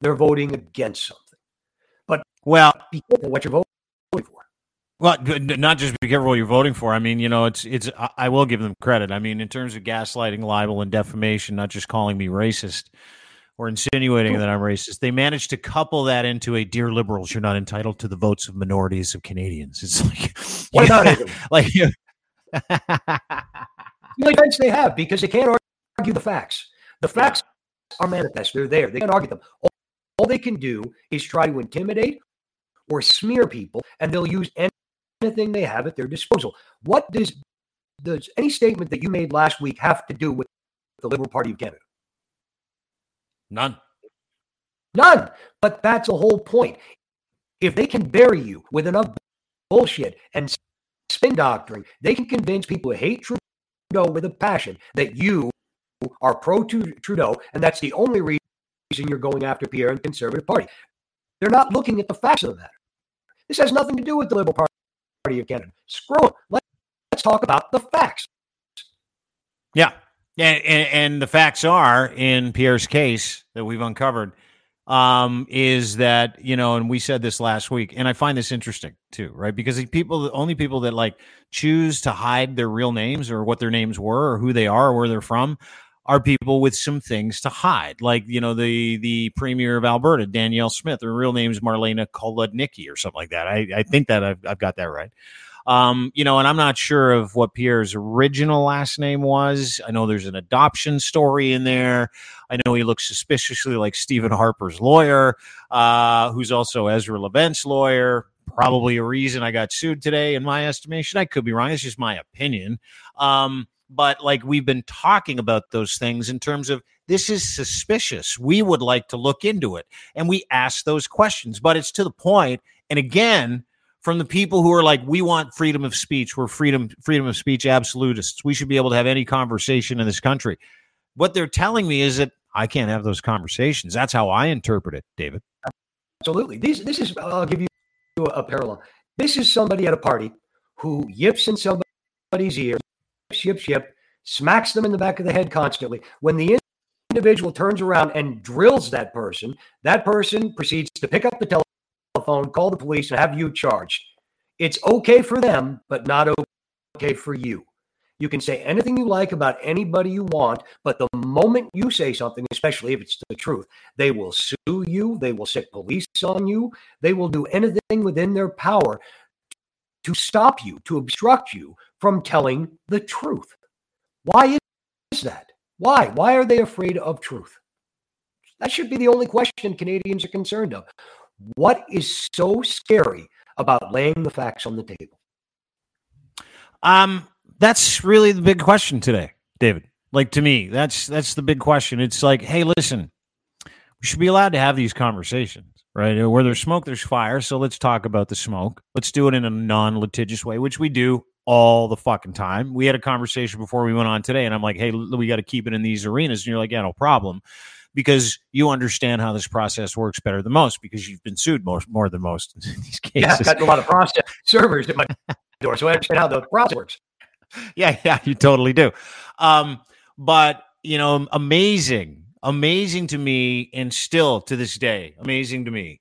they're voting against something. But well, be careful what you're voting. Well, not just be careful what you're voting for. I mean, you know, it's it's. I will give them credit. I mean, in terms of gaslighting, libel, and defamation, not just calling me racist or insinuating that I'm racist, they managed to couple that into a "Dear liberals, you're not entitled to the votes of minorities of Canadians." *laughs* It's like, why yeah, not? *laughs* like, the *laughs* defense they have because they can't argue the facts. The facts are manifest; they're there. They can't argue them. All they can do is try to intimidate or smear people, and they'll use anything they have at their disposal. What does does any statement that you made last week have to do with the Liberal Party of Canada? None. None. But that's a whole point. If they can bury you with enough bullshit and spin doctoring, they can convince people to hate Trudeau with a passion that you are pro Trudeau, and that's the only reason reason you're going after Pierre and the Conservative Party. They're not looking at the facts of the matter. This has nothing to do with the Liberal Party of Canada. Screw it. Let, us talk about the facts. Yeah. And, and, and, the facts are in Pierre's case that we've uncovered um, is that, you know, and we said this last week, and I find this interesting too, right? Because the people, the only people that like choose to hide their real names or what their names were or who they are or where they're from are people with some things to hide, like you know the the premier of Alberta, Danielle Smith. Her real name is Marlaina Kolodnicki or something like that. I, I think that I've, I've got that right. Um, you know, and I'm not sure of what Pierre's original last name was. I know there's an adoption story in there. I know he looks suspiciously like Stephen Harper's lawyer, uh, who's also Ezra Levant's lawyer. Probably a reason I got sued today, in my estimation. I could be wrong. It's just my opinion. Um, but like we've been talking about those things in terms of this is suspicious. We would like to look into it. And we ask those questions, but it's to the point. And again, from the people who are like, we want freedom of speech. We're freedom, freedom of speech absolutists. We should be able to have any conversation in this country. What they're telling me is that I can't have those conversations. That's how I interpret it, David. Absolutely. These, this is, I'll give you a parallel. This is somebody at a party who yips in somebody's ear ship, ship, smacks them in the back of the head constantly. When the individual turns around and drills that person, that person proceeds to pick up the telephone, call the police, and have you charged. It's okay for them, but not okay for you. You can say anything you like about anybody you want, but the moment you say something, especially if it's the truth, they will sue you. They will set police on you. They will do anything within their power to stop you, to obstruct you from telling the truth. Why is that? Why? Why are they afraid of truth? That should be the only question Canadians are concerned of. What is so scary about laying the facts on the table? Um, that's really the big question today, David. Like to me, that's that's the big question. It's like, hey, listen, we should be allowed to have these conversations, right? Where there's smoke, there's fire. So let's talk about the smoke. Let's do it in a non-litigious way, which we do all the fucking time. We had a conversation before we went on today, and I'm like, hey, we got to keep it in these arenas. And you're like, yeah, no problem. Because you understand how this process works better than most because you've been sued most more than most in *laughs* these cases. Yeah, I've got a lot of process servers at my *laughs* door, so I understand how the process works. yeah, *laughs* yeah, you totally do. Um, but you know, amazing, amazing to me, and still to this day, amazing to me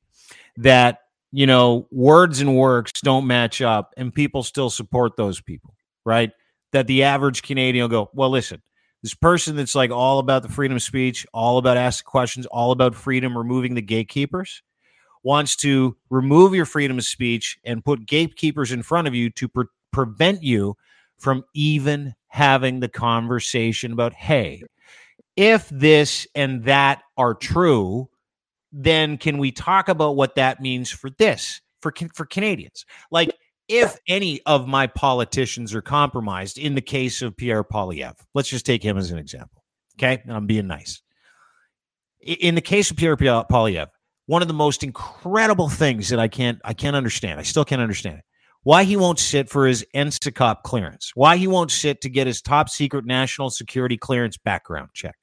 that you know words and works don't match up, and people still support those people, right? That the average Canadian will go, well, listen, this person that's like all about the freedom of speech, all about asking questions, all about freedom, removing the gatekeepers, wants to remove your freedom of speech and put gatekeepers in front of you to pre- prevent you from even having the conversation about, hey, if this and that are true, then can we talk about what that means for this for for Canadians? Like if any of my politicians are compromised in the case of Pierre Poilievre, let's just take him as an example. Okay, and I'm being nice. In the case of Pierre Poilievre, one of the most incredible things that I can't I can't understand. I still can't understand it why he won't sit for his NSICOP clearance, why he won't sit to get his top secret national security clearance background check.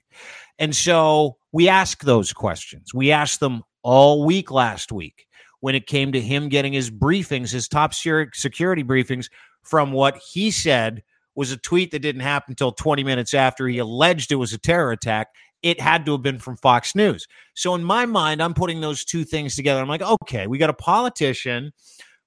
And so we ask those questions. We asked them all week last week when it came to him getting his briefings, his top security briefings from what he said was a tweet that didn't happen until 20 minutes after he alleged it was a terror attack. It had to have been from Fox News. So in my mind, I'm putting those two things together. I'm like, okay, we got a politician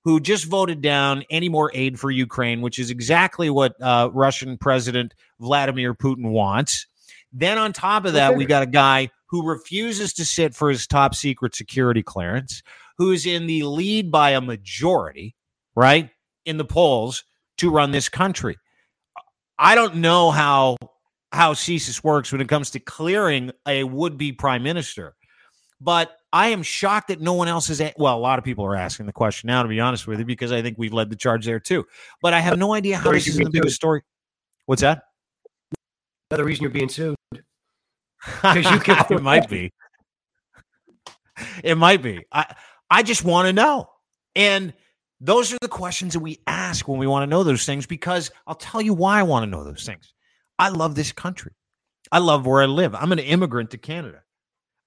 who just voted down any more aid for Ukraine, which is exactly what uh, Russian President Vladimir Putin wants. Then on top of that, we got a guy who refuses to sit for his top secret security clearance, who's in the lead by a majority, right, in the polls to run this country. I don't know how how CSIS works when it comes to clearing a would-be prime minister, but I am shocked that no one else is. Well, a lot of people are asking the question now, to be honest with you, because I think we've led the charge there too. But I have no idea how this is the biggest story. What's that? Another reason you're being sued. Because you can. it might be. It might be. I I just want to know, and those are the questions that we ask when we want to know those things. Because I'll tell you why I want to know those things. I love this country. I love where I live. I'm an immigrant to Canada.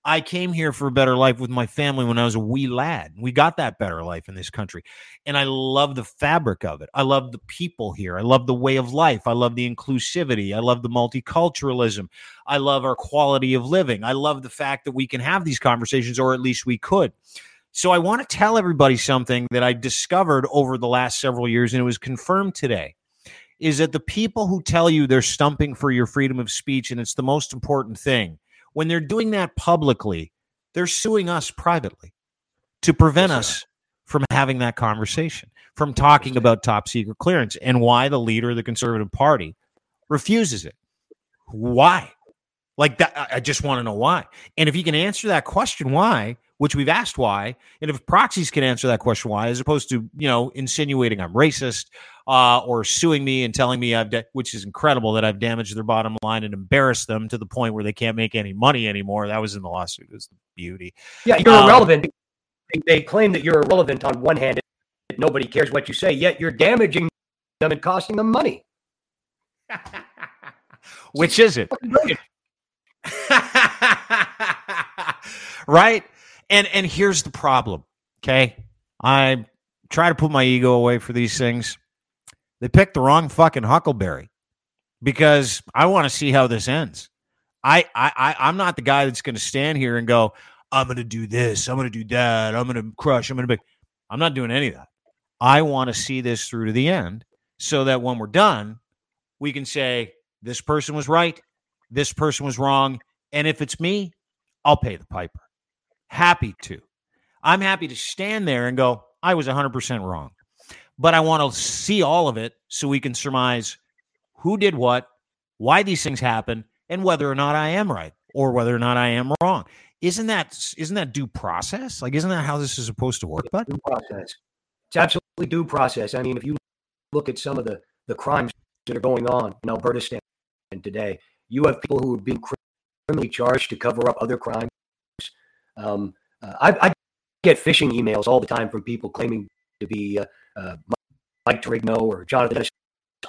I came here for a better life with my family when I was a wee lad. We got that better life in this country. And I love the fabric of it. I love the people here. I love the way of life. I love the inclusivity. I love the multiculturalism. I love our quality of living. I love the fact that we can have these conversations, or at least we could. So I want to tell everybody something that I discovered over the last several years, and it was confirmed today. Is that the people who tell you they're stumping for your freedom of speech and it's the most important thing when they're doing that publicly, they're suing us privately to prevent yes, us from having that conversation, from talking about top secret clearance and why the leader of the Conservative Party refuses it. Why? Like that, I just want to know why. And if you can answer that question, why, which we've asked why, and if proxies can answer that question why, as opposed to you know insinuating I'm racist uh, or suing me and telling me I've, which is incredible that I've damaged their bottom line and embarrassed them to the point where they can't make any money anymore. That was in the lawsuit. It was the beauty. Yeah, you're um, irrelevant. They claim that you're irrelevant on one hand. Nobody cares what you say, yet you're damaging them and costing them money. *laughs* which is it? *laughs* right? And and here's the problem. Okay. I try to put my ego away for these things. They picked the wrong fucking Huckleberry because I want to see how this ends. I, I, I am not the guy that's going to stand here and go, I'm going to do this, I'm going to do that, I'm going to crush, I'm going to be. I'm not doing any of that. I want to see this through to the end so that when we're done, we can say this person was right, this person was wrong, and if it's me, I'll pay the piper. Happy to. I'm happy to stand there and go, I was 100% wrong. But I want to see all of it so we can surmise who did what, why these things happen, and whether or not I am right or whether or not I am wrong. Isn't that isn't that due process? Like, isn't that how this is supposed to work? But due process. It's absolutely due process. I mean, if you look at some of the the crimes that are going on in Alberta today, you have people who are being criminally charged to cover up other crimes. Um, uh, I, I, get phishing emails all the time from people claiming to be uh, uh, Mike Trigno or Jonathan. Dennis.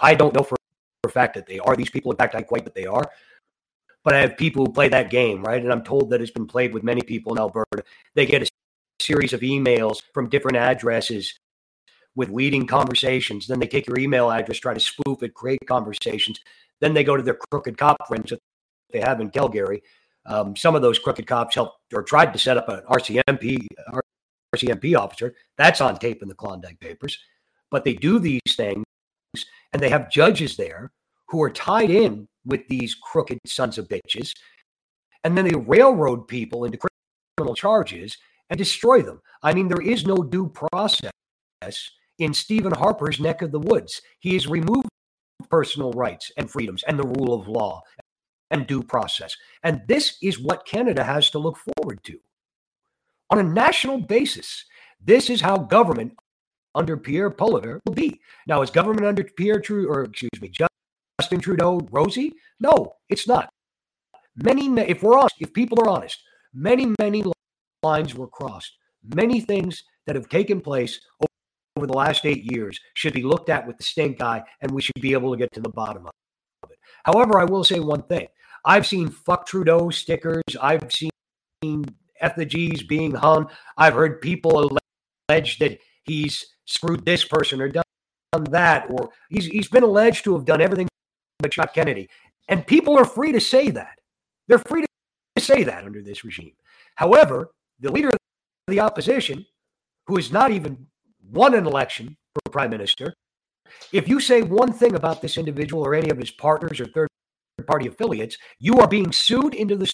I don't know for, for a fact that they are these people. In fact, I quite that they are. But I have people who play that game, right? And I'm told that it's been played with many people in Alberta. They get a series of emails from different addresses with leading conversations. Then they take your email address, try to spoof it, create conversations. Then they go to their crooked cop friends that they have in Calgary. Um, some of those crooked cops helped or tried to set up an RCMP RCMP officer. That's on tape in the Klondike Papers. But they do these things, and they have judges there who are tied in with these crooked sons of bitches, and then they railroad people into criminal charges and destroy them. I mean, there is no due process in Stephen Harper's neck of the woods. He has removed personal rights and freedoms and the rule of law and due process. And this is what Canada has to look forward to. On a national basis, this is how government under Pierre Poilievre will be. Now, is government under Pierre Trudeau, or excuse me, Justin Trudeau rosy? No, it's not. Many, if we're honest, if people are honest, many, many lines were crossed. Many things that have taken place over the last eight years should be looked at with the stink eye, and we should be able to get to the bottom of it. However, I will say one thing: I've seen "fuck Trudeau" stickers. I've seen effigies being hung. I've heard people allege that he's screwed this person or done that, or he's he's been alleged to have done everything but shot Kennedy. And people are free to say that. They're free to say that under this regime. However, the leader of the opposition, who has not even won an election for prime minister, if you say one thing about this individual or any of his partners or third party affiliates, you are being sued into the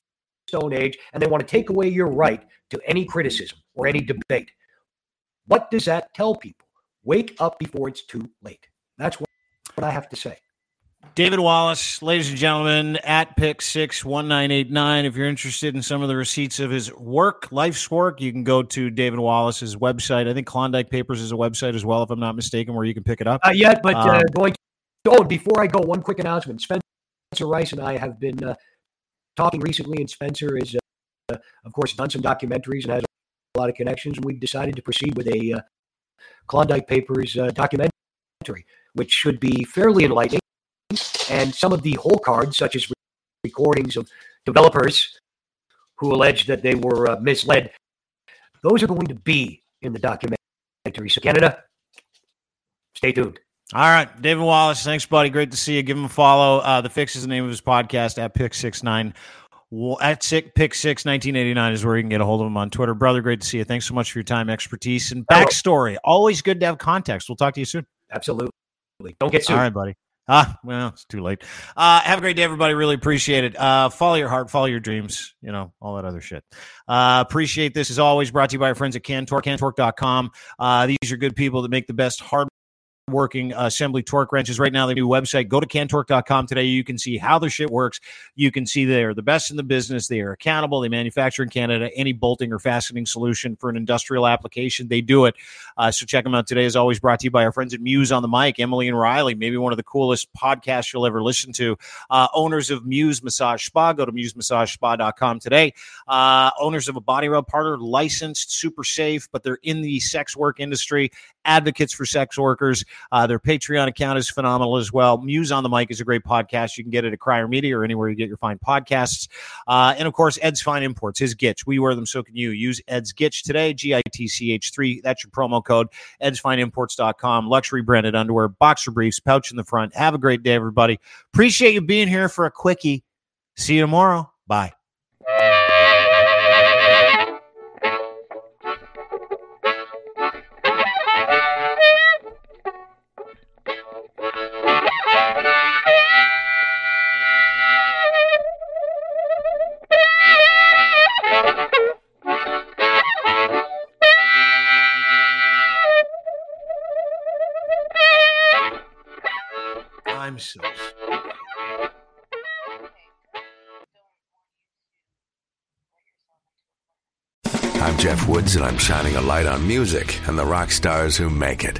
Stone Age and they want to take away your right to any criticism or any debate. What does that tell people? Wake up before it's too late. That's what, I have to say. David Wallace, ladies and gentlemen, at Pick Six One Nine Eight Nine. If you're interested in some of the receipts of his work, life's work, you can go to David Wallace's website. I think Klondike Papers is a website as well, if I'm not mistaken, where you can pick it up. Uh, yet, but uh, um, going. To, oh, before I go, one quick announcement: Spencer Rice and I have been uh, talking recently, and Spencer is, uh, of course, done some documentaries and has a lot of connections. And we decided to proceed with a uh, Klondike Papers uh, documentary, which should be fairly enlightening and some of the whole cards, such as recordings of developers who allege that they were uh, misled, those are going to be in the documentary. So, Canada, stay tuned. All right, David Wallace, thanks, buddy. Great to see you. Give him a follow. Uh, the Fix is the name of his podcast at Pick Six Nine. At sick pick six 1989 is where you can get a hold of him on Twitter. Brother, great to see you. Thanks so much for your time, expertise, and backstory. Always good to have context. We'll talk to you soon. Absolutely. Don't get sued. All right, buddy. Ah, well, it's too late. Uh, have a great day, everybody. Really appreciate it. Uh, follow your heart, follow your dreams, you know, all that other shit. Uh, appreciate this as always brought to you by our friends at Cantork, cantork.com. Uh, these are good people that make the best hard working assembly torque wrenches right now. The new website. Go to cantork.com today. You can see how their shit works. You can see they are the best in the business. They are accountable. They manufacture in Canada. Any bolting or fastening solution for an industrial application, they do it. Uh, so check them out today. As always, brought to you by our friends at Muse on the mic, Emily and Riley. Maybe one of the coolest podcasts you'll ever listen to. Uh, owners of Muse Massage Spa. Go to musemassagespa.com today. Uh, owners of a body rub parlor, licensed, super safe, but they're in the sex work industry. Advocates for sex workers. Uh, their Patreon account is phenomenal as well. Muse on the Mic is a great podcast. You can get it at Crier Media or anywhere you get your fine podcasts. Uh, and of course, Ed's Fine Imports, his Gitch. We wear them, so can you. Use Ed's Gitch today, G I T C H 3. That's your promo code, edsfineimports.com. Luxury branded underwear, boxer briefs, pouch in the front. Have a great day, everybody. Appreciate you being here for a quickie. See you tomorrow. Bye. I'm Jeff Woods, and I'm shining a light on music and the rock stars who make it.